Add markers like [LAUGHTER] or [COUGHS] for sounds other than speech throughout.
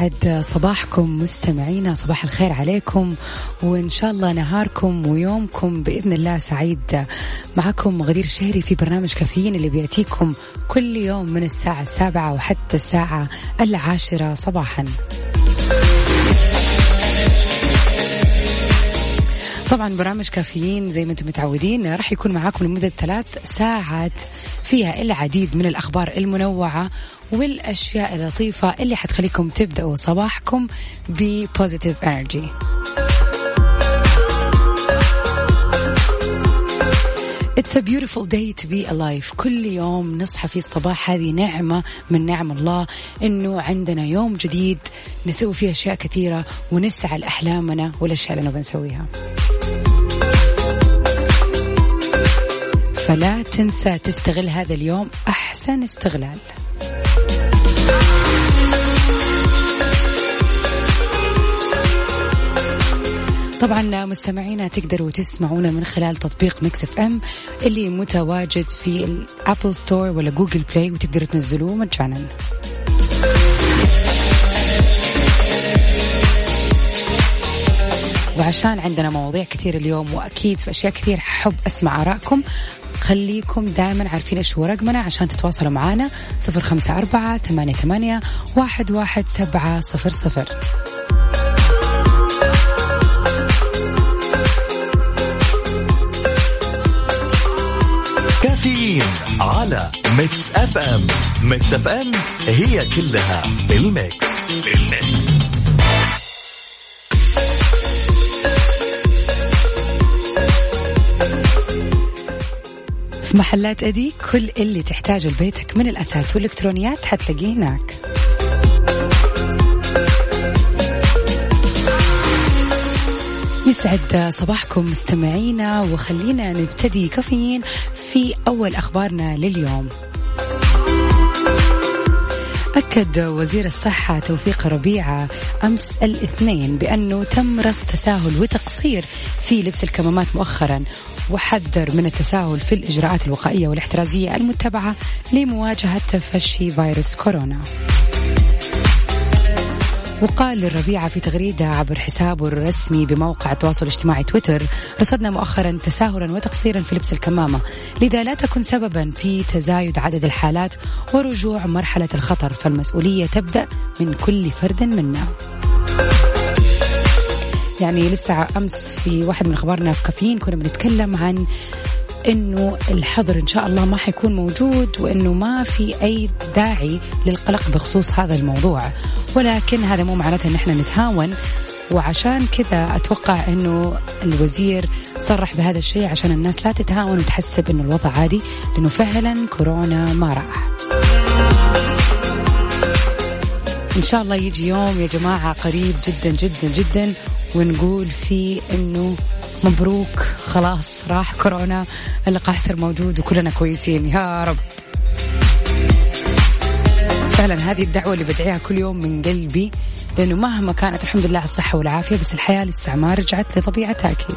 يسعد صباحكم مستمعينا صباح الخير عليكم وإن شاء الله نهاركم ويومكم بإذن الله سعيد. معكم غدير الشهري في برنامج كافيين اللي بيأتيكم كل يوم من الساعة السابعة وحتى الساعة العاشرة صباحا. طبعا برامج كافيين زي ما أنتم متعودين راح يكون معاكم لمدة ثلاث ساعات فيها العديد من الأخبار المنوعة والأشياء اللطيفة اللي حتخليكم تبدأوا صباحكم ب positive energy It's a beautiful day to be alive. كل يوم نصحى في الصباح. هذه نعمة من نعم الله إنه عندنا يوم جديد نسوي فيه أشياء كثيرة ونسعى لأحلامنا والأشياء اللي نبغى نسويها. فلا تنسى تستغل هذا اليوم أحسن استغلال. طبعا مستمعينا تقدروا تسمعونا من خلال تطبيق Mix FM اللي متواجد في ال App Store ولا Google Play وتقدروا تنزلوه مجانا. وعشان عندنا مواضيع كثير اليوم وأكيد في أشياء كثير حب أسمع آرائكم خليكم دائما عارفين إيش هو رقمنا عشان تتواصلوا معنا صفر خمسة أربعة ثمانية, ثمانية واحد, واحد سبعة صفر صفر. كافيين على Mix FM Mix FM هي كلها في الميكس. في محلات أدي كل اللي تحتاجه لبيتك من الأثاث والإلكترونيات حتلاقيه هناك. يسعد صباحكم مستمعينا وخلينا نبتدي كافيين في أول أخبارنا لليوم أكد وزير الصحة توفيق ربيعة أمس الاثنين بأنه تم رصد تساهل وتقصير في لبس الكمامات مؤخرا وحذر من التساهل في الإجراءات الوقائية والاحترازية المتبعة لمواجهة تفشي فيروس كورونا. وقال للربيعة في تغريدة عبر حسابه الرسمي بموقع التواصل الاجتماعي تويتر رصدنا مؤخرا تساهلا وتقصيرا في لبس الكمامة لذا لا تكن سببا في تزايد عدد الحالات ورجوع مرحلة الخطر فالمسؤولية تبدأ من كل فرد منا. يعني لسه أمس في واحد من أخبارنا في كافيين كنا بنتكلم عن إنه الحظر إن شاء الله ما حيكون موجود وإنه ما في أي داعي للقلق بخصوص هذا الموضوع. ولكن هذا مو معناته إن إحنا نتهاون. وعشان كذا أتوقع إنه الوزير صرح بهذا الشيء عشان الناس لا تتهاون وتحسب إنه الوضع عادي لأنه فعلا كورونا ما راح. إن شاء الله يجي يوم يا جماعة قريب جدا جدا جدا ونقول فيه إنه مبروك. خلاص راح كورونا. اللقاح صار موجود وكلنا كويسين. يا رب. فعلا هذه الدعوة اللي بدعيها كل يوم من قلبي لأنه مهما كانت الحمد لله على الصحة والعافية بس الحياة لسه ما رجعت لطبيعتها أكيد.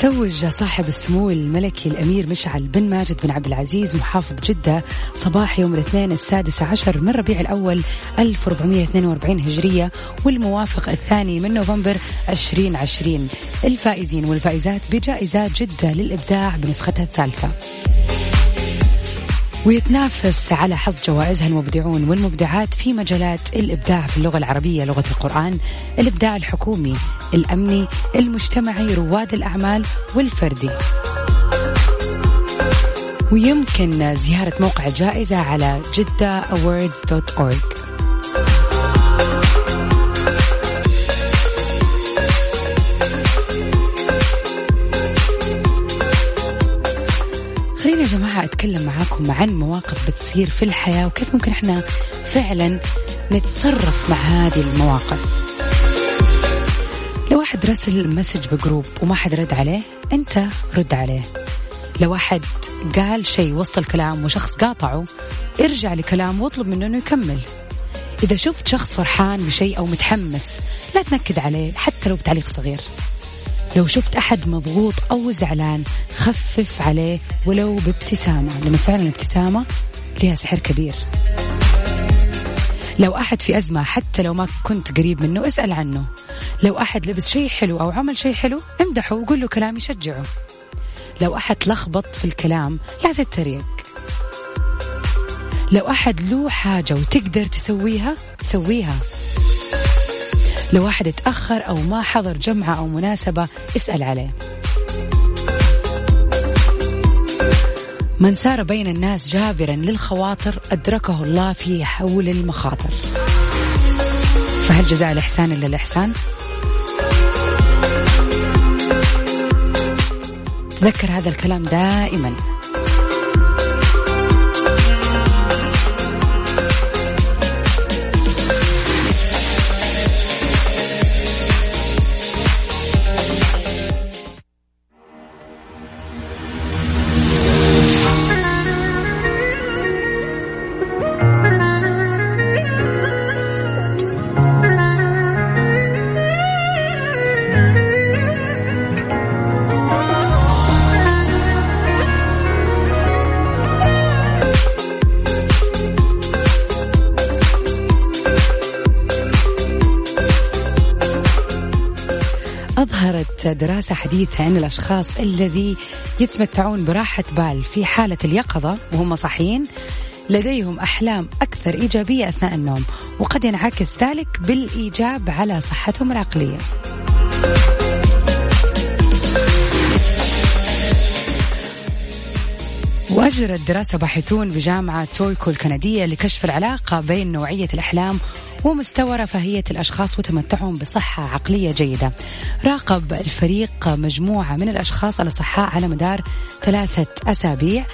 توج صاحب السمو الملكي الأمير مشعل بن ماجد بن عبد العزيز محافظ جدة صباح يوم الاثنين السادس عشر من ربيع الأول 1442 هجرية والموافق الثاني من نوفمبر 2020 الفائزين والفائزات بجائزات جدة للإبداع بنسختها الثالثة. ويتنافس على حظ جوائزها المبدعون والمبدعات في مجالات الإبداع في اللغة العربية لغة القرآن الإبداع الحكومي الأمني المجتمعي رواد الأعمال والفردي. ويمكن زيارة موقع الجائزة على جدة awards.org معاكم عن مواقف بتصير في الحياة وكيف ممكن إحنا فعلا نتصرف مع هذه المواقف. لو واحد رسل message ب group وما حد رد عليه أنت رد عليه. لو واحد قال شيء وسط الكلام وشخص قاطعه ارجع لكلامه واطلب منه إنه يكمل. إذا شفت شخص فرحان بشيء أو متحمس لا تنكد عليه حتى لو بتعليق صغير. لو شفت أحد مضغوط أو زعلان خفف عليه ولو بابتسامة لأنه فعلا الابتسامة لها سحر كبير. لو أحد في أزمة حتى لو ما كنت قريب منه اسأل عنه. لو أحد لبس شيء حلو أو عمل شيء حلو امدحه وقول له كلام يشجعه. لو أحد لخبط في الكلام لا تتريق لو أحد له حاجة وتقدر تسويها سويها. لو واحد اتأخر أو ما حضر جمعة أو مناسبة اسأل عليه. من سار بين الناس جابرا للخواطر أدركه الله في حول المخاطر. فهل جزاء الإحسان إلا الإحسان؟ تذكر هذا الكلام دائما. دراسة حديثة أن الأشخاص الذي يتمتعون براحة بال في حالة اليقظة وهم صحيين. لديهم أحلام أكثر إيجابية أثناء النوم وقد ينعكس ذلك بالإيجاب على صحتهم العقلية. وأجرت دراسة باحثون بجامعة توركو الكندية لكشف العلاقة بين نوعية الأحلام ومستوى رفاهية الأشخاص وتمتعهم بصحة عقلية جيدة. راقب الفريق مجموعة من الأشخاص الأصحاء على مدار ثلاثة أسابيع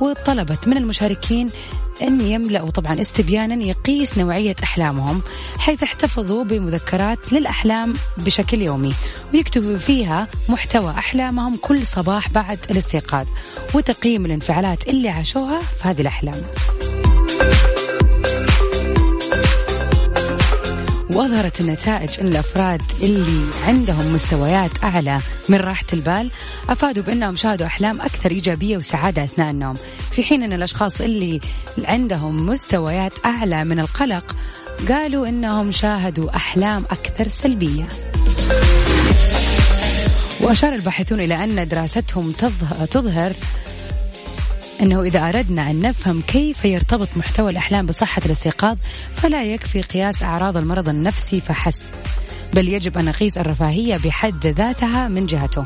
وطلبت من المشاركين أن يملأوا طبعا استبيانا يقيس نوعية أحلامهم حيث احتفظوا بمذكرات للأحلام بشكل يومي ويكتبوا فيها محتوى أحلامهم كل صباح بعد الاستيقاظ وتقييم الانفعالات اللي عاشوها في هذه الأحلام. وأظهرت النتائج أن الأفراد اللي عندهم مستويات أعلى من راحة البال أفادوا بأنهم شاهدوا أحلام أكثر إيجابية وسعادة أثناء النوم. في حين أن الأشخاص اللي عندهم مستويات أعلى من القلق قالوا أنهم شاهدوا أحلام أكثر سلبية. وأشار الباحثون إلى أن دراستهم تظهر أنه إذا أردنا أن نفهم كيف يرتبط محتوى الأحلام بصحة الاستيقاظ فلا يكفي قياس أعراض المرض النفسي فحسب. بل يجب أن نقيس الرفاهية بحد ذاتها من جهته.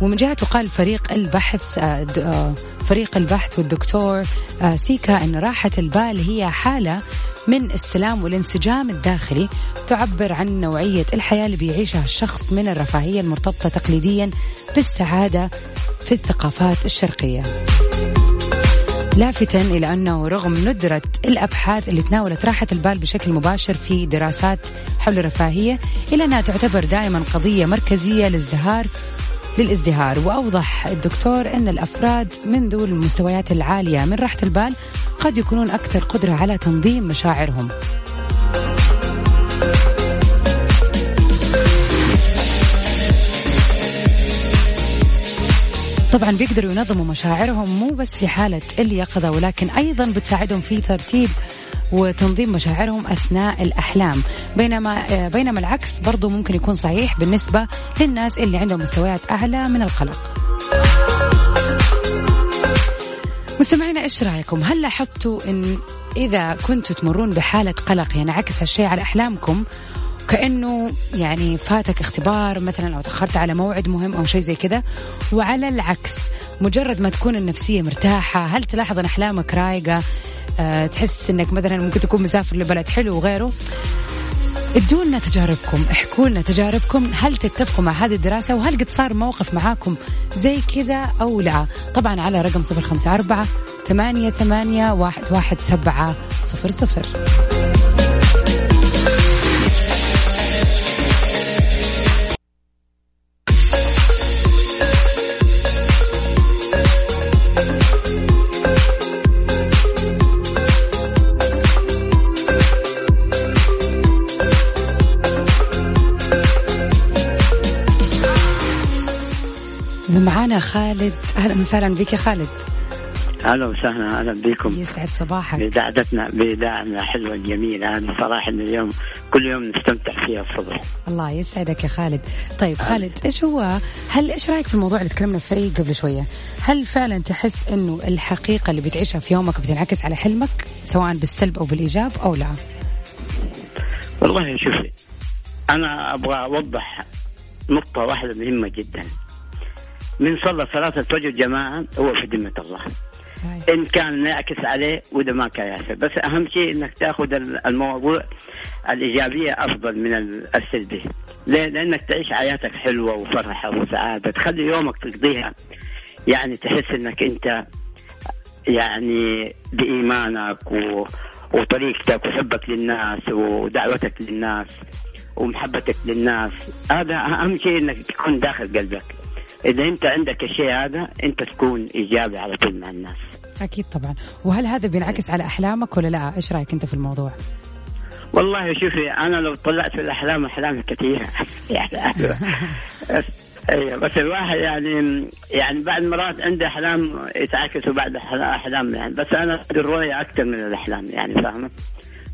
ومن جهته قال فريق البحث آه، آه، فريق البحث والدكتور آه، سيكا أن راحة البال هي حالة من السلام والانسجام الداخلي تعبر عن نوعية الحياة اللي بيعيشها الشخص من الرفاهية المرتبطة تقليديا بالسعادة في الثقافات الشرقية. لافتا إلى أنه رغم ندرة الأبحاث اللي تناولت راحة البال بشكل مباشر في دراسات حول الرفاهية إلا أنها تعتبر دائما قضية مركزية للازدهار للازدهار. وأوضح الدكتور أن الأفراد من ذوي المستويات العالية من راحة البال قد يكونون أكثر قدرة على تنظيم مشاعرهم. طبعا بيقدروا ينظموا مشاعرهم مو بس في حالة اليقظة ولكن أيضا بتساعدهم في ترتيب وتنظيم مشاعرهم أثناء الأحلام بينما آه، بينما العكس برضو ممكن يكون صحيح بالنسبة للناس اللي عندهم مستويات أعلى من القلق مستمعينا إيش رأيكم؟ هل لاحظتوا إن إذا كنتوا تمرون بحالة قلق ينعكس يعني هالشيء على أحلامكم كأنه يعني فاتك اختبار مثلا أو تأخرت على موعد مهم أو شيء زي كذا وعلى العكس مجرد ما تكون النفسية مرتاحة هل تلاحظ إن أحلامك رايقة؟ أه تحس إنك مثلا ممكن تكون مسافر لبلد حلو وغيره؟ ادونا تجاربكم احكوا لنا تجاربكم هل تتفقوا مع هذه الدراسة؟ وهل قد صار موقف معاكم زي كذا أو لا؟ طبعا على رقم صفر خمسة أربعة ثمانية ثمانية واحد, واحد سبعة صفر صفر. خالد. أهلا وسهلا بك يا خالد. أهلا وسهلا أهلا بكم. يسعد صباحك. بقعدتنا بإذاعتنا حلوة جميلة هذه صراحة إن اليوم كل يوم نستمتع فيها الصبح. الله يسعدك يا خالد. طيب خالد إيش هو هل إيش رأيك في الموضوع اللي تكلمنا فيه قبل شوية؟ هل فعلا تحس إنه الحقيقة اللي بتعيشها في يومك بتنعكس على حلمك سواء بالسلب أو بالإيجاب أو لا؟ والله شوفي أنا أبغى أوضح نقطة واحدة مهمة جدا. من صلى صلاة الفجر جماعة هو في ذمة الله. صحيح. إن كان يعكس عليه وإذا ما كان يعكس بس أهم شيء إنك تأخذ الموضوع الإيجابية أفضل من السلبية. ليه؟ لأنك تعيش حياتك حلوة وفرحة وسعادة. تخلي يومك تقضيها. يعني تحس إنك أنت يعني بإيمانك و... وطريقتك وحبك للناس ودعوتك للناس ومحبتك للناس. هذا أهم شيء إنك تكون داخل قلبك. إذا أنت عندك الشيء هذا أنت تكون إيجابي على طول مع الناس. أكيد طبعا. وهل هذا بينعكس علي. على أحلامك ولا لا؟ إيش رأيك أنت في الموضوع؟ والله شوفي أنا لو طلعت في الأحلام أحلام كثيرة. [LAUGHS] يعني أيوه بس الواحد يعني يعني بعد مرات عنده أحلام يتعكس وبعد أحلام يعني. بس أنا الرؤية أكثر من الأحلام يعني فاهمة؟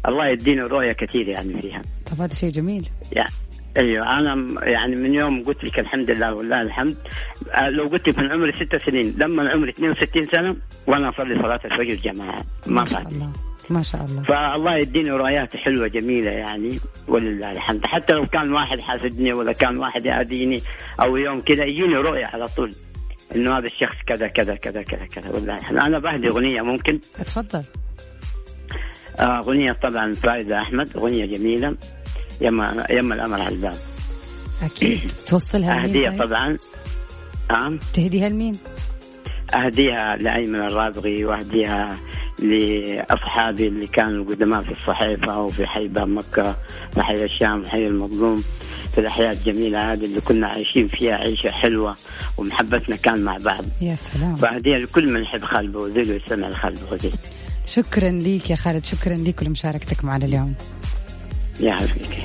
الله يديني رؤية كثير يعني فيها. طب هذا شيء جميل. يعني أيوه أنا يعني من يوم قلت لك الحمد لله والله الحمد. آه، لو قلت لك من عمري ست سنين لما عمري 62 سنة وأنا أصلي صلاة الفجر جماعة. ما شاء الله ما شاء الله. فالله يديني رؤيات حلوة جميلة يعني ولله الحمد. حتى لو كان واحد حاسدني ولا كان واحد يأذيني أو يوم كذا يجيني رؤية على طول إنه هذا الشخص كذا كذا كذا كذا كذا. والله الحمد. أنا بهدي أغنية ممكن؟ اتفضل. آه، أغنية طبعا فايده أحمد أغنية جميلة. يما يما الامر على الباب. أكيد. [COUGHS] توصلها أهديها طيب؟ طبعا. نعم. تهديها لمين؟ أهديها لأيمن الرابغي وأهديها لأصحابي اللي كانوا قدماء في الصحيفة وفي حي باب مكة وحي الشام وحي المظلوم. في الأحياء الجميلة هذه اللي كنا عايشين فيها عيشة حلوة ومحبتنا كان مع بعض. يا سلام. فهديها لكل من يحب خالد بوزيل ويستمع لخالد بوزيل شكرا ليك يا خالد. شكرا ليك ولمشاركتك معنا اليوم. يعافيك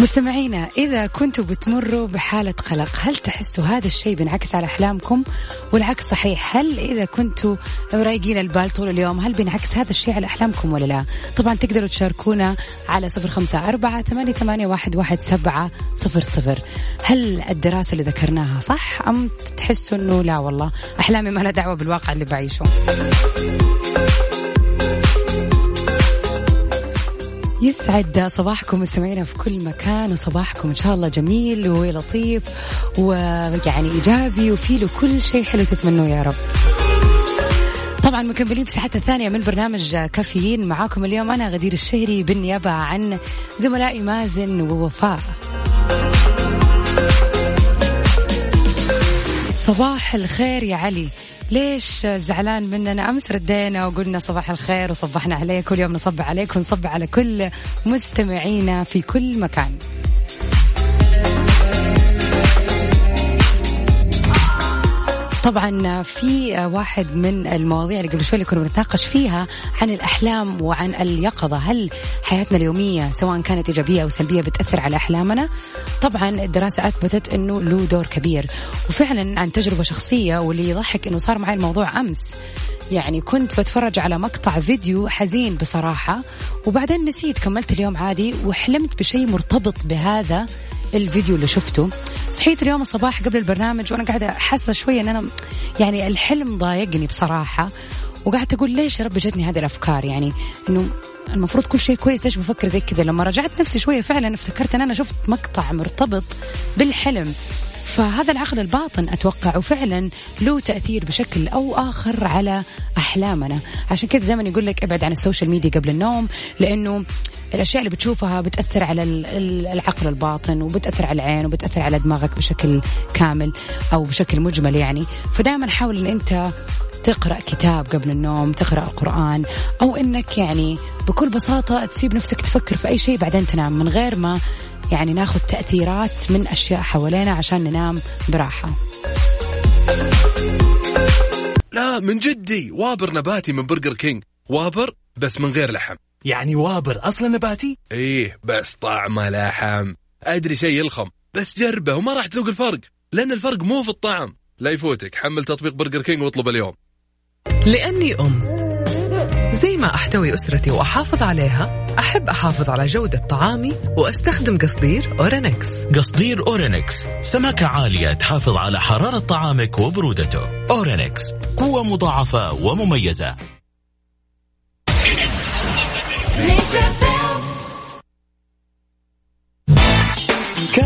مستمعينا إذا كنتوا بتمروا بحالة قلق هل تحسوا هذا الشيء بينعكس على أحلامكم؟ والعكس صحيح هل إذا كنتوا رايقين البال طول اليوم هل بينعكس هذا الشيء على أحلامكم ولا لا؟ طبعا تقدروا تشاركونا على صفر خمسة أربعة ثمانية, ثمانية واحد, واحد سبعة صفر صفر. هل الدراسة اللي ذكرناها صح؟ أم تحسوا أنه لا والله أحلامي ما لها دعوة بالواقع اللي بعيشه؟ يسعد صباحكم مستمعينا في كل مكان وصباحكم إن شاء الله جميل ولطيف ويعني إيجابي وفي له كل شيء حلو تتمنوه يا رب. طبعا مكملين في ساعتنا الثانية من برنامج كافيين. معاكم اليوم أنا غدير الشهري بالنيابة عن زملائي مازن ووفاء. صباح الخير يا علي. ليش زعلان مننا أمس؟ ردينا وقلنا صباح الخير وصبحنا عليك كل يوم نصب عليك ونصب على كل مستمعينا في كل مكان. طبعا في واحد من المواضيع اللي قبل شوي اللي كنا بنتناقش فيها عن الأحلام وعن اليقظة. هل حياتنا اليومية سواء كانت إيجابية أو سلبية بتأثر على أحلامنا؟ طبعا الدراسة أثبتت أنه له دور كبير. وفعلا عن تجربة شخصية واللي يضحك أنه صار معي الموضوع أمس. يعني كنت بتفرج على مقطع فيديو حزين بصراحة وبعدين نسيت كملت اليوم عادي وحلمت بشيء مرتبط بهذا الفيديو اللي شفته. صحيت اليوم الصباح قبل البرنامج وأنا قاعدة حاسة شوية إن أنا يعني الحلم ضايقني بصراحة. وقعدت أقول ليش يا رب جتني هذه الأفكار؟ يعني إنه المفروض كل شيء كويس ليش بفكر زي كذا؟ لما رجعت نفسي شوية فعلا افتكرت إن أنا شفت مقطع مرتبط بالحلم. فهذا العقل الباطن أتوقع وفعلا له تأثير بشكل أو آخر على أحلامنا. عشان كذا دائما يقول لك ابعد عن ال social media قبل النوم لأنه الأشياء اللي بتشوفها بتأثر على العقل الباطن وبتأثر على العين وبتأثر على دماغك بشكل كامل أو بشكل مجمل يعني. فدائما حاول إن أنت تقرأ كتاب قبل النوم تقرأ القرآن أو إنك يعني بكل بساطة تسيب نفسك تفكر في أي شيء بعدين تنام من غير ما يعني ناخذ تأثيرات من أشياء حوالينا عشان ننام براحة. لا من جدي. Whopper نباتي من Burger King. Whopper بس من غير لحم. يعني Whopper أصلا نباتي؟ إيه بس طعمه لحم. أدري شيء يلخم بس جربه وما راح تذوق الفرق لأن الفرق مو في الطعم. لا يفوتك حمل تطبيق Burger King واطلب اليوم. لأني أم. زي ما أحتوي أسرتي وأحافظ عليها أحب أحافظ على جودة طعامي وأستخدم قصدير أورينكس. قصدير أورينكس سماكة عالية تحافظ على حرارة طعامك وبرودته. أورينكس قوة مضاعفة ومميزة.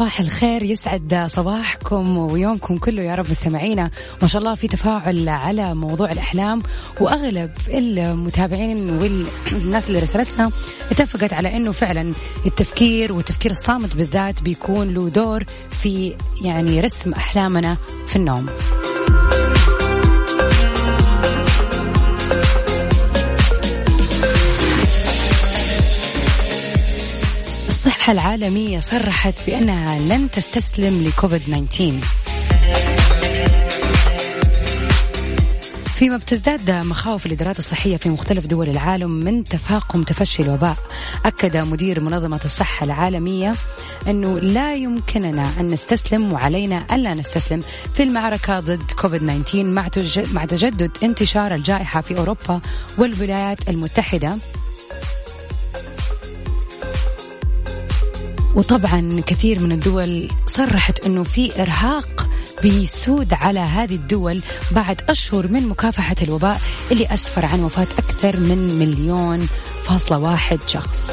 صباح الخير يسعد صباحكم ويومكم كله يا رب. مستمعينا ما شاء الله في تفاعل على موضوع الأحلام وأغلب المتابعين والناس اللي رسلتنا اتفقت على أنه فعلا التفكير والتفكير الصامت بالذات بيكون له دور في يعني رسم أحلامنا في النوم. العالمية صرحت بأنها لن تستسلم لكوفيد 19 فيما بتزداد مخاوف الإدارات الصحية في مختلف دول العالم من تفاقم تفشي الوباء. أكد مدير منظمة الصحة العالمية أنه لا يمكننا أن نستسلم وعلينا ألا نستسلم في المعركة ضد كوفيد 19 مع تجدد انتشار الجائحة في أوروبا والولايات المتحدة. وطبعا كثير من الدول صرحت إنه في إرهاق بيسود على هذه الدول بعد أشهر من مكافحة الوباء اللي أسفر عن وفاة أكثر من مليون فاصلة واحد شخص.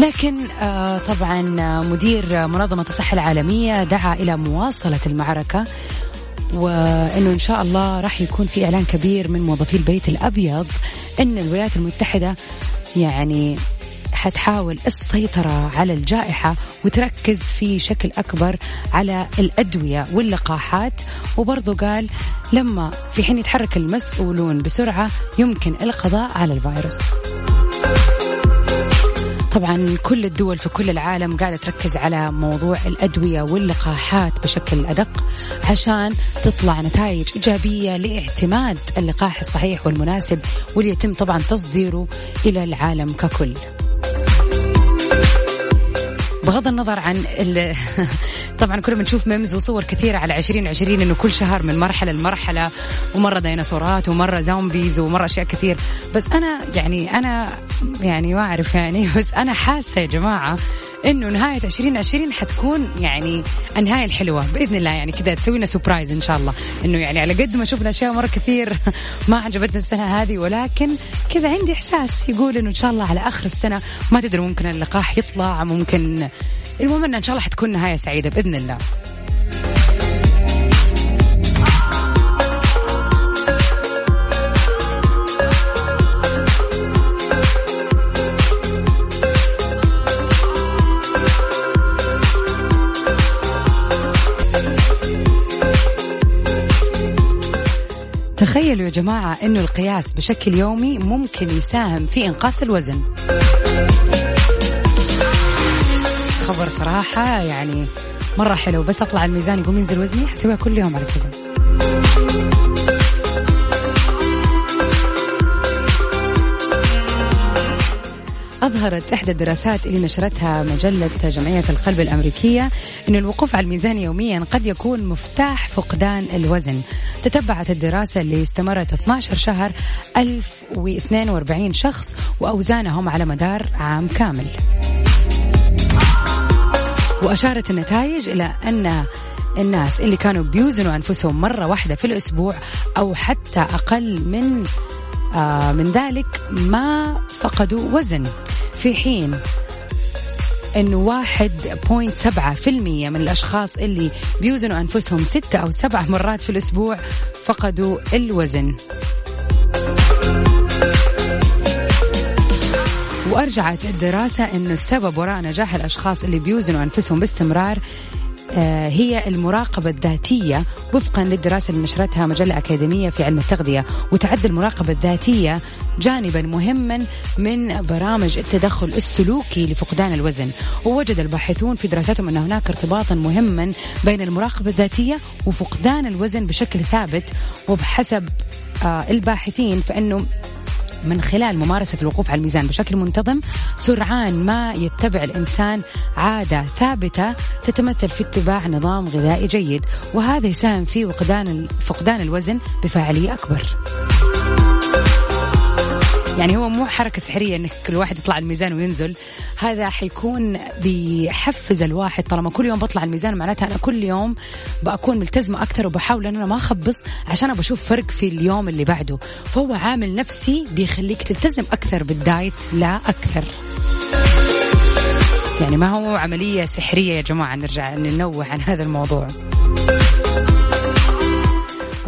لكن آه طبعا مدير منظمة الصحة العالمية دعا إلى مواصلة المعركة وإنه إن شاء الله راح يكون في إعلان كبير من موظفي البيت الأبيض إن الولايات المتحدة يعني حتحاول السيطرة على الجائحة وتركز في شكل أكبر على الأدوية واللقاحات. وبرضه قال لما في حين يتحرك المسؤولون بسرعة يمكن القضاء على الفيروس. طبعا كل الدول في كل العالم قاعدة تركز على موضوع الأدوية واللقاحات بشكل أدق عشان تطلع نتائج إيجابية لاعتماد اللقاح الصحيح والمناسب واللي يتم طبعا تصديره إلى العالم ككل. بغض النظر عن [LAUGHS] طبعا كنا بنشوف memes وصور كثيرة على عشرين عشرين إنه كل شهر من مرحلة لمرحلة ومرة ديناصورات ومرة zombies ومرة أشياء كثير. بس أنا يعني أنا يعني ما أعرف يعني بس أنا حاسة يا جماعة إنه نهاية عشرين عشرين حتكون يعني النهاية الحلوة. بإذن الله يعني كذا تسوي لنا surprise إن شاء الله. إنه يعني على قد ما شفنا أشياء مرة كثير [LAUGHS] ما عجبتنا السنة هذه ولكن كذا عندي إحساس يقول إنه إن شاء الله على آخر السنة ما تدري ممكن اللقاح يطلع ممكن المهم إن شاء الله حتكون نهاية سعيدة بإذن الله. تخيلوا يا جماعة أنه القياس بشكل يومي ممكن يساهم في إنقاص الوزن. خبر صراحة يعني مرة حلو بس أطلع الميزان يقوم ينزل وزني حسويها كل يوم على كذا أظهرت إحدى الدراسات اللي نشرتها مجلة جمعية القلب الأمريكية أن الوقوف على الميزان يوميا قد يكون مفتاح فقدان الوزن. تتبعت الدراسة اللي استمرت 12 شهر 1042 شخص وأوزانهم على مدار عام كامل. وأشارت النتائج إلى أن الناس اللي كانوا بيوزنوا أنفسهم مرة واحدة في الأسبوع أو حتى أقل من من ذلك ما فقدوا وزن. في حين انه واحد بوينت سبعة في المية من الأشخاص اللي بيوزنوا أنفسهم ستة أو سبعة مرات في الأسبوع فقدوا الوزن. وأرجعت الدراسة انه السبب وراء نجاح الأشخاص اللي بيوزنوا أنفسهم باستمرار آه، هي المراقبة الذاتية. وفقا للدراسة اللي نشرتها مجلة أكاديمية في علم التغذية وتعد المراقبة الذاتية جانبا مهما من برامج التدخل السلوكي لفقدان الوزن. ووجد الباحثون في دراساتهم أن هناك ارتباطا مهما بين المراقبة الذاتية وفقدان الوزن بشكل ثابت. وبحسب آه، الباحثين فإنه من خلال ممارسة الوقوف على الميزان بشكل منتظم سرعان ما يتبع الإنسان عادة ثابتة تتمثل في اتباع نظام غذائي جيد. وهذا يساهم في فقدان الوزن بفاعلية أكبر. يعني هو مو حركة سحرية إنك كل واحد يطلع الميزان وينزل. هذا حيكون بيحفز الواحد. طالما كل يوم بطلع الميزان معناتها أنا كل يوم بكون ملتزمة أكثر وبحاول إن أنا ما أخبص عشان بشوف فرق في اليوم اللي بعده. فهو عامل نفسي بيخليك تلتزم أكثر بالدايت لا أكثر. يعني ما هو عملية سحرية يا جماعة نرجع ننوه عن هذا الموضوع.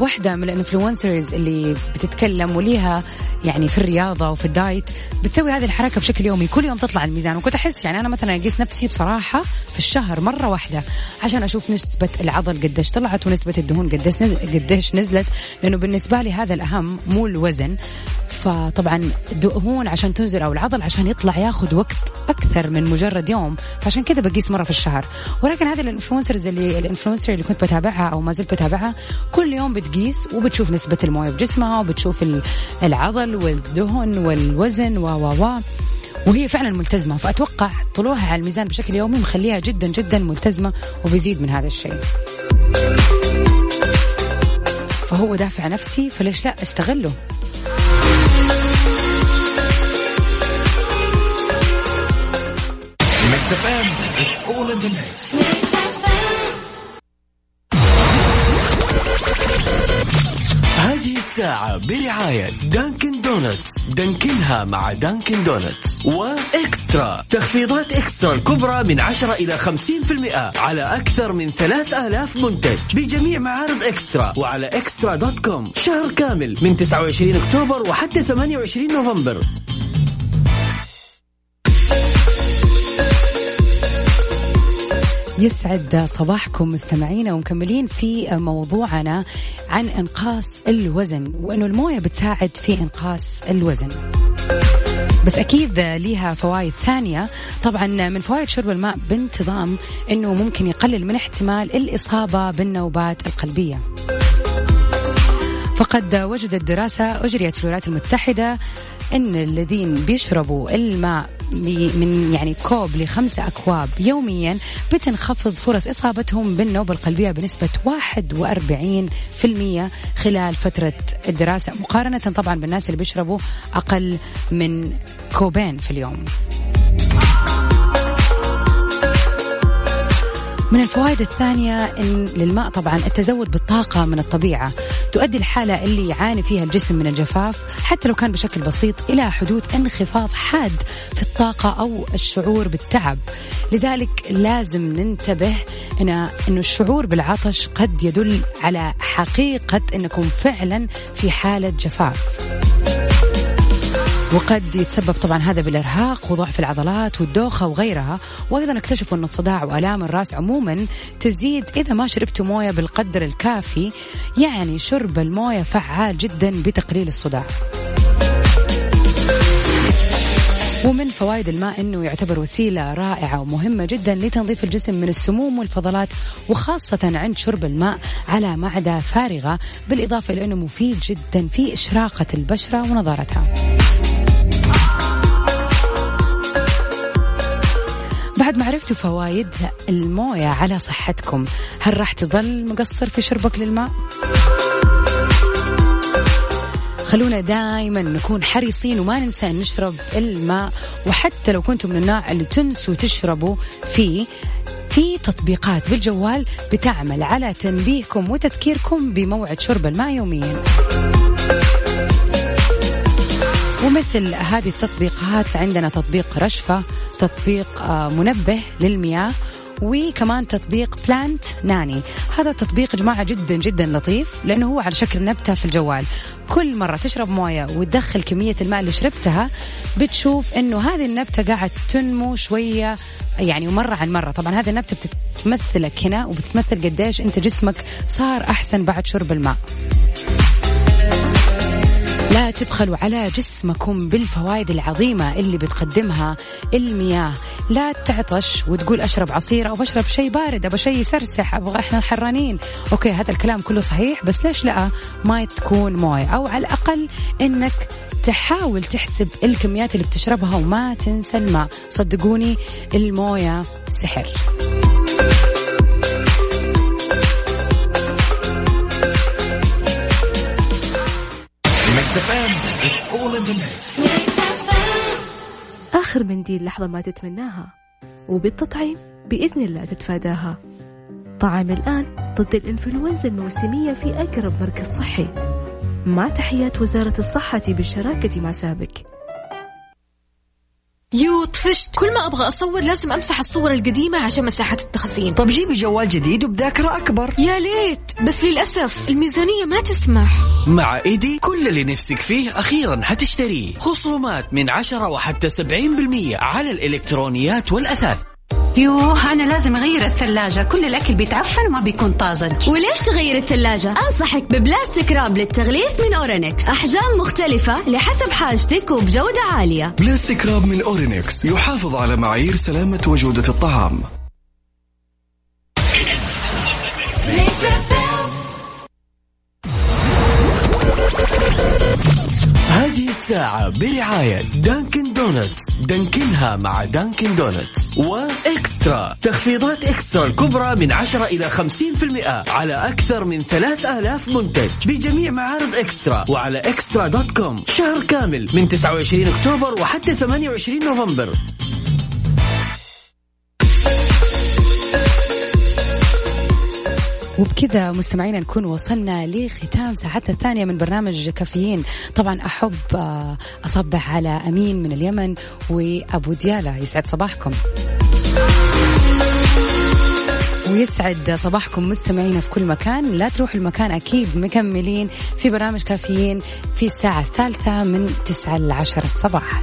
واحدة من ال influencers اللي بتتكلم وليها يعني في الرياضة وفي ال diet بتسوي هذه الحركة بشكل يومي. كل يوم تطلع الميزان. وكنت أحس يعني أنا مثلا أقيس نفسي بصراحة في الشهر مرة واحدة عشان أشوف نسبة العضل قديش طلعت ونسبة الدهون قديش قديش نزلت. لأنه بالنسبة لي هذا الأهم مو الوزن. فطبعا الدهون عشان تنزل أو العضل عشان يطلع ياخذ وقت أكثر من مجرد يوم فعشان كذا بقيس مرة في الشهر. ولكن هذه ال influencers اللي ال influencer اللي كنت بتابعها أو ما زلت بتابعها كل يوم بتقيس وبتشوف نسبة الموية بجسمها وبتشوف العضل والدهن والوزن و و و. وهي فعلا ملتزمة. فأتوقع طلوعها على الميزان بشكل يومي مخليها جدا جدا ملتزمة وبيزيد من هذا الشيء. فهو دافع نفسي فليش لا استغله؟ It's all in the mix. هذه الساعة برعاية Dunkin' Donuts Dunkin ها مع Dunkin' Donuts و eXtra. تخفيضات eXtra الكبرى من 10 إلى 50% على أكثر من 3000 منتج بجميع معارض eXtra وعلى eXtra dot com. شهر كامل من 29 أكتوبر وحتى 28 نوفمبر. يسعد صباحكم مستمعينا ومكملين في موضوعنا عن إنقاص الوزن وأنه الموية بتساعد في إنقاص الوزن. بس أكيد ليها فوائد ثانية طبعا من فوائد شرب الماء بانتظام إنه ممكن يقلل من احتمال الإصابة بالنوبات القلبية فقد وجدت دراسة أجريت في الولايات المتحدة أن الذين بيشربوا الماء من يعني كوب لخمسة أكواب يوميا بتنخفض فرص إصابتهم بالنوبة القلبية بنسبة 41% خلال فترة الدراسة مقارنة طبعا بالناس اللي بيشربوا أقل من كوبين في اليوم. من الفوائد الثانية إن للماء طبعا التزود بالطاقة من الطبيعة تؤدي الحالة اللي يعاني فيها الجسم من الجفاف حتى لو كان بشكل بسيط إلى حدوث انخفاض حاد في الطاقة أو الشعور بالتعب. لذلك لازم ننتبه إن إنه الشعور بالعطش قد يدل على حقيقة أنكم فعلا في حالة جفاف. وقد يتسبب طبعا هذا بالإرهاق وضعف العضلات والدوخة وغيرها وأيضا اكتشفوا أن الصداع وآلام الرأس عموما تزيد إذا ما شربتوا موية بالقدر الكافي يعني شرب الموية فعال جدا بتقليل الصداع ومن فوائد الماء إنه يعتبر وسيلة رائعة ومهمة جدا لتنظيف الجسم من السموم والفضلات وخاصة عند شرب الماء على معدة فارغة بالإضافة إلى إنه مفيد جدا في إشراقة البشرة ونضارتها. بعد ما عرفتوا فوائد الموية على صحتكم هل راح تظل مقصر في شربك للماء؟ خلونا دائما نكون حريصين وما ننسى نشرب الماء وحتى لو كنتم من النوع اللي تنسوا تشربوا فيه في تطبيقات بالجوال بتعمل على تنبيهكم وتذكيركم بموعد شرب الماء يوميا ومثل هذه التطبيقات عندنا تطبيق رشفة تطبيق آه، منبه للمياه وكمان تطبيق بلانت ناني. هذا التطبيق جماعة جدا جدا لطيف لأنه هو على شكل نبتة في الجوال. كل مرة تشرب موية وتدخل كمية الماء اللي شربتها بتشوف أنه هذه النبتة قاعد تنمو شوية يعني مرة عن مرة. طبعا هذه النبتة بتمثلك هنا وبتمثل قديش أنت جسمك صار أحسن بعد شرب الماء. لا تبخلوا على جسمكم بالفوائد العظيمة اللي بتقدمها المياه. لا تعطش وتقول أشرب عصير أو بشرب شيء بارد أبغى شيء يسرسح أبغى إحنا حرانين. أوكي هذا الكلام كله صحيح بس ليش لا؟ ما تكون موية. أو على الأقل إنك تحاول تحسب الكميات اللي بتشربها وما تنسى الماء. صدقوني الموية سحر. آخر منديل لحظة ما تتمناها وبالتطعيم بإذن الله تتفاداها. طعام الآن ضد الإنفلونزا الموسمية في أقرب مركز صحي. مع تحيات وزارة الصحة بالشراكة مع سابك يو طفشت. كل ما أبغى أصور لازم أمسح الصور القديمة عشان مساحة التخزين. طب جيبي جوال جديد وبذاكرة أكبر. يا ليت بس للأسف الميزانية ما تسمح. مع إيدي كل اللي نفسك فيه أخيرا حتشتريه. خصومات من 10 وحتى 70% على الإلكترونيات والأثاث. يوه أنا لازم أغير الثلاجة. كل الأكل بيتعفن وما بيكون طازج. وليش تغير الثلاجة؟ أنصحك ب plastic wrap للتغليف من أورينكس. أحجام مختلفة لحسب حاجتك وبجودة عالية. plastic wrap من أورينكس يحافظ على معايير سلامة وجودة الطعام. هذه الساعة برعاية Dunkin' Donuts. Dunkin ها مع Dunkin' Donuts. و eXtra. تخفيضات eXtra الكبرى من 10 إلى 50% على أكثر من 3000 منتج. بجميع معارض eXtra. وعلى eXtra dot com. شهر كامل من 29 أكتوبر وحتى 28 نوفمبر. وبكذا مستمعينا نكون وصلنا لختام ساعتنا الثانية من برنامج كافيين. طبعا أحب آه، أصبح على أمين من اليمن وأبو ديالة. يسعد صباحكم. ويسعد صباحكم مستمعينا في كل مكان. لا تروحوا المكان أكيد. مكملين في برنامج كافيين في الساعة الثالثة من 9 ل 10 الصباح.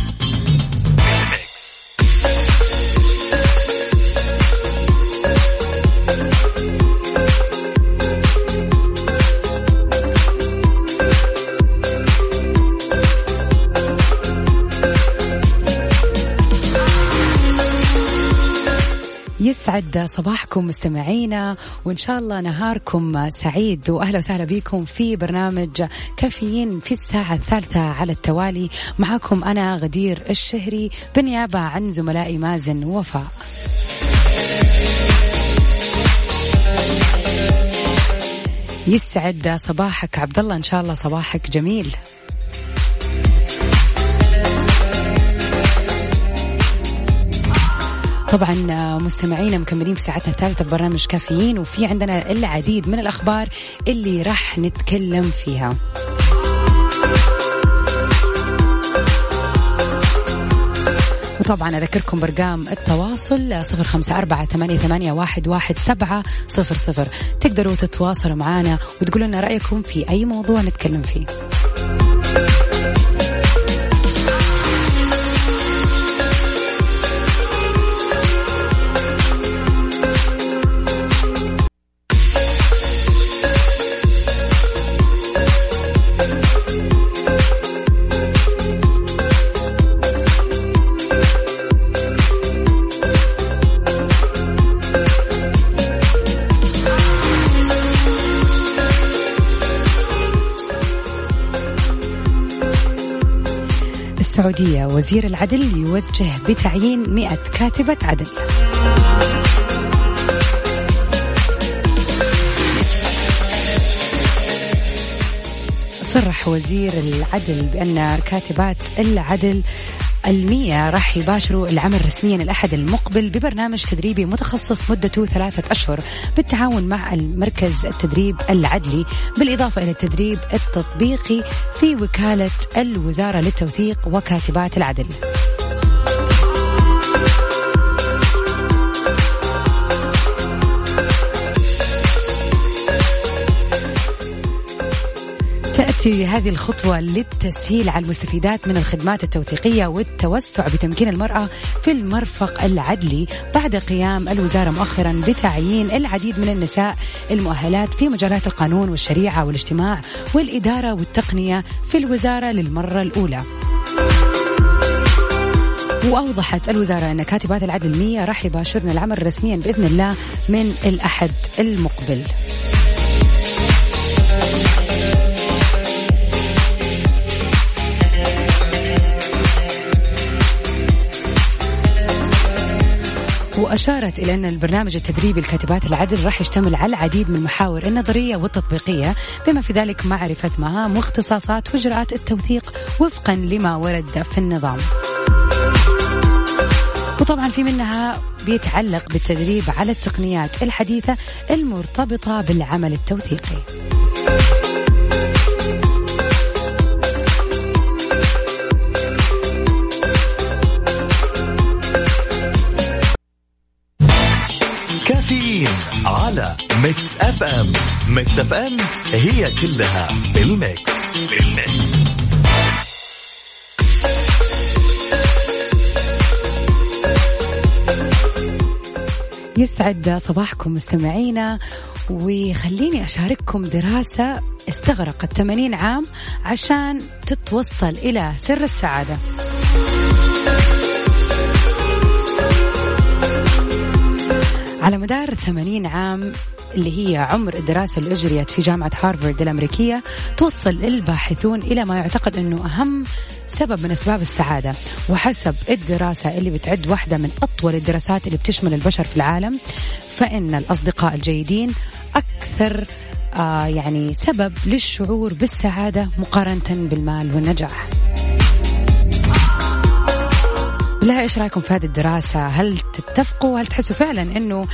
يسعد صباحكم مستمعينا وإن شاء الله نهاركم سعيد وأهلا وسهلا بكم في برنامج كافيين في الساعة الثالثة على التوالي. معكم أنا غدير الشهري بالنيابة عن زملائي مازن ووفاء. يسعد صباحك عبد الله إن شاء الله صباحك جميل. طبعا مستمعينا مكملين في ساعتنا الثالثة ببرنامج كافيين وفي عندنا العديد من الأخبار اللي راح نتكلم فيها. وطبعا أذكركم برقام التواصل صفر خمسة أربعة ثمانية, واحد سبعة صفر صفر. تقدروا تتواصلوا معنا وتقولوا لنا رأيكم في أي موضوع نتكلم فيه. السعودية وزير العدل يوجه بتعيين مئة كاتبة عدل. صرح وزير العدل بأن كاتبات العدل المية راح يباشروا العمل رسميا الأحد المقبل ببرنامج تدريبي متخصص مدته ثلاثة أشهر بالتعاون مع المركز التدريب العدلي بالإضافة إلى التدريب التطبيقي في وكالة الوزارة للتوثيق وكاتبات العدل. تأتي هذه الخطوة للتسهيل على المستفيدات من الخدمات التوثيقية والتوسع بتمكين المرأة في المرفق العدلي بعد قيام الوزارة مؤخرا بتعيين العديد من النساء المؤهلات في مجالات القانون والشريعة والاجتماع والإدارة والتقنية في الوزارة للمرة الأولى. وأوضحت الوزارة أن كاتبات العدل المية راح يباشرن العمل رسميا بإذن الله من الأحد المقبل. وأشارت إلى أن البرنامج التدريبي لكاتبات العدل راح يشتمل على العديد من المحاور النظرية والتطبيقية بما في ذلك معرفة مهام واختصاصات وإجراءات التوثيق وفقا لما ورد في النظام. وطبعا في منها بيتعلق بالتدريب على التقنيات الحديثة المرتبطة بالعمل التوثيقي. كافيين على Mix FM Mix FM هي كلها بال mix بال mix يسعد صباحكم مستمعينا وخليني أشارككم دراسة استغرقت 80 عام عشان تتوصل إلى سر السعادة. على مدار 80 عام اللي هي عمر الدراسة اللي أجريت في جامعة هارفارد الأمريكية توصل الباحثون إلى ما يعتقد أنه أهم سبب من أسباب السعادة. وحسب الدراسة اللي بتعد واحدة من أطول الدراسات اللي بتشمل البشر في العالم فإن الأصدقاء الجيدين أكثر آه يعني سبب للشعور بالسعادة مقارنة بالمال والنجاح. بالله إيش رأيكم في هذه الدراسة؟ هل تتفقوا؟ هل تحسوا فعلا إنه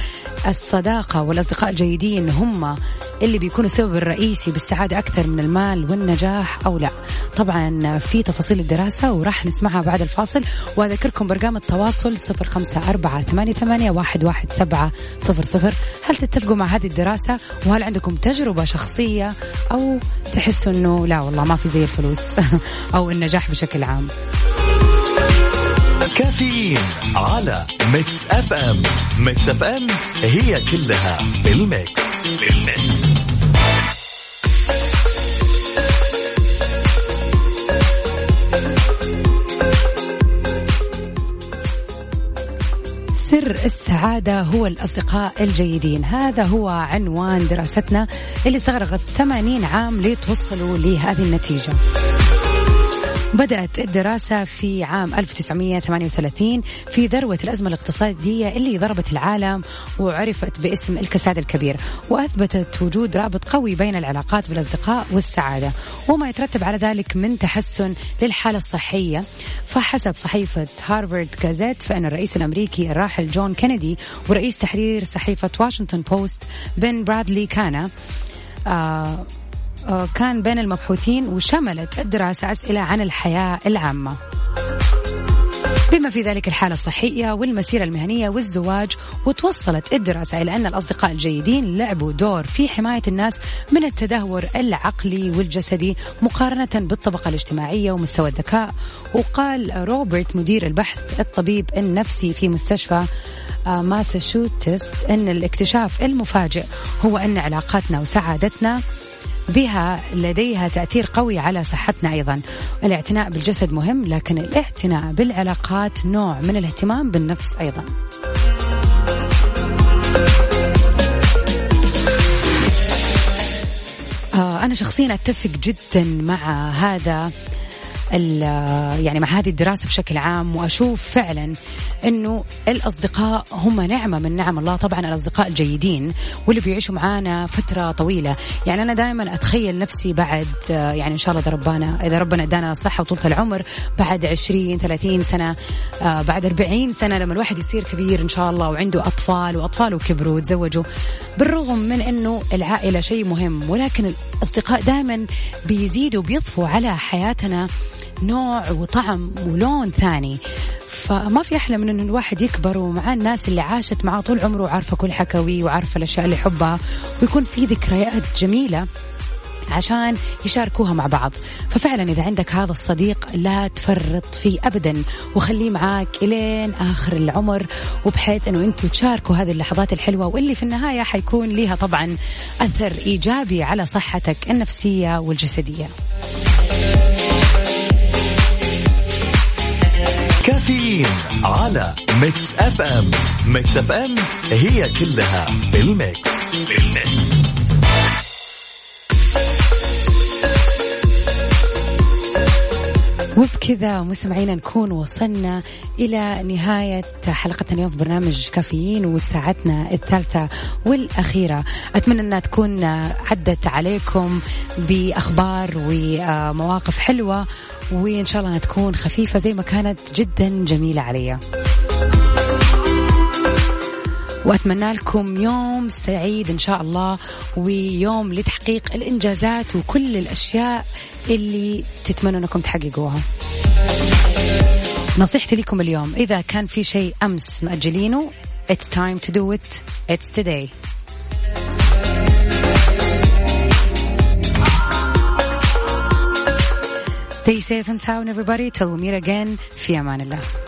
الصداقة والأصدقاء الجيدين هم اللي بيكونوا السبب الرئيسي بالسعادة أكثر من المال والنجاح أو لا؟ طبعا في تفاصيل الدراسة وراح نسمعها بعد الفاصل وأذكركم برقم التواصل صفر خمسة أربعة ثمانية, ثمانية واحد, واحد سبعة صفر صفر هل تتفقوا مع هذه الدراسة؟ وهل عندكم تجربة شخصية أو تحسوا إنه لا والله ما في زي الفلوس [LAUGHS] أو النجاح بشكل عام؟ كافيين على Mix FM Mix FM هي كلها بال mix. بال mix سر السعادة هو الأصدقاء الجيدين. هذا هو عنوان دراستنا اللي استغرقت 80 عام لتوصلوا لهذه النتيجة. بدأت الدراسة في عام 1938 في ذروة الأزمة الاقتصادية اللي ضربت العالم وعرفت باسم الكساد الكبير وأثبتت وجود رابط قوي بين العلاقات بالأصدقاء والسعادة وما يترتب على ذلك من تحسن للحالة الصحية. فحسب صحيفة هارفارد جازيت فإن الرئيس الأمريكي الراحل جون كينيدي ورئيس تحرير صحيفة واشنطن بوست بن برادلي كان آه كان بين المبحوثين وشملت الدراسة أسئلة عن الحياة العامة. بما في ذلك الحالة الصحية والمسيرة المهنية والزواج وتوصلت الدراسة إلى أن الأصدقاء الجيدين لعبوا دور في حماية الناس من التدهور العقلي والجسدي مقارنة بالطبقة الاجتماعية ومستوى الذكاء. وقال روبرت مدير البحث الطبيب النفسي في مستشفى آه، ماساتشوستس أن الاكتشاف المفاجئ هو أن علاقاتنا وسعادتنا بها لديها تأثير قوي على صحتنا أيضا. الاعتناء بالجسد مهم لكن الاعتناء بالعلاقات نوع من الاهتمام بالنفس أيضا. آه، أنا شخصيا أتفق جدا مع هذا. يعني مع هذه الدراسة بشكل عام وأشوف فعلا أنه الأصدقاء هم نعمة من نعم الله. طبعا الأصدقاء الجيدين واللي بيعيشوا معانا فترة طويلة. يعني أنا دائما أتخيل نفسي بعد يعني إن شاء الله إذا ربنا إذا ربنا إدانا صحة وطولة العمر بعد 20 30 سنة آه، بعد 40 سنة لما الواحد يصير كبير إن شاء الله وعنده أطفال وأطفاله كبروا وتزوجوا. بالرغم من أنه العائلة شيء مهم ولكن الأصدقاء دائما بيزيدوا بيضفوا على حياتنا نوع وطعم ولون ثاني. فما في أحلى من إنه الواحد يكبر ومع الناس اللي عاشت معاه طول عمره وعارفة كل حكاويه وعارفة الأشياء اللي يحبها ويكون في ذكريات جميلة عشان يشاركوها مع بعض. ففعلا إذا عندك هذا الصديق لا تفرط فيه أبدا وخليه معاك إلين آخر العمر وبحيث أنه أنتم تشاركوا هذه اللحظات الحلوة واللي في النهاية حيكون لها طبعا أثر إيجابي على صحتك النفسية والجسدية. كافيين على Mix FM Mix FM هي كلها بال Mix بال Mix وبكذا مستمعينا نكون وصلنا إلى نهاية حلقتنا اليوم في برنامج كافيين وساعتنا الثالثة والأخيرة. أتمنى أنها تكون عدت عليكم بأخبار ومواقف حلوة وإن شاء الله أنها تكون خفيفة زي ما كانت جدا جميلة عليا وأتمنى لكم يوم سعيد إن شاء الله ويوم لتحقيق الإنجازات وكل الأشياء اللي تتمنوا إنكم تحققوها. نصيحتي لكم اليوم إذا كان في شيء أمس مأجلينه it's time to do it it's today. Stay safe and sound everybody till we meet again في امان الله.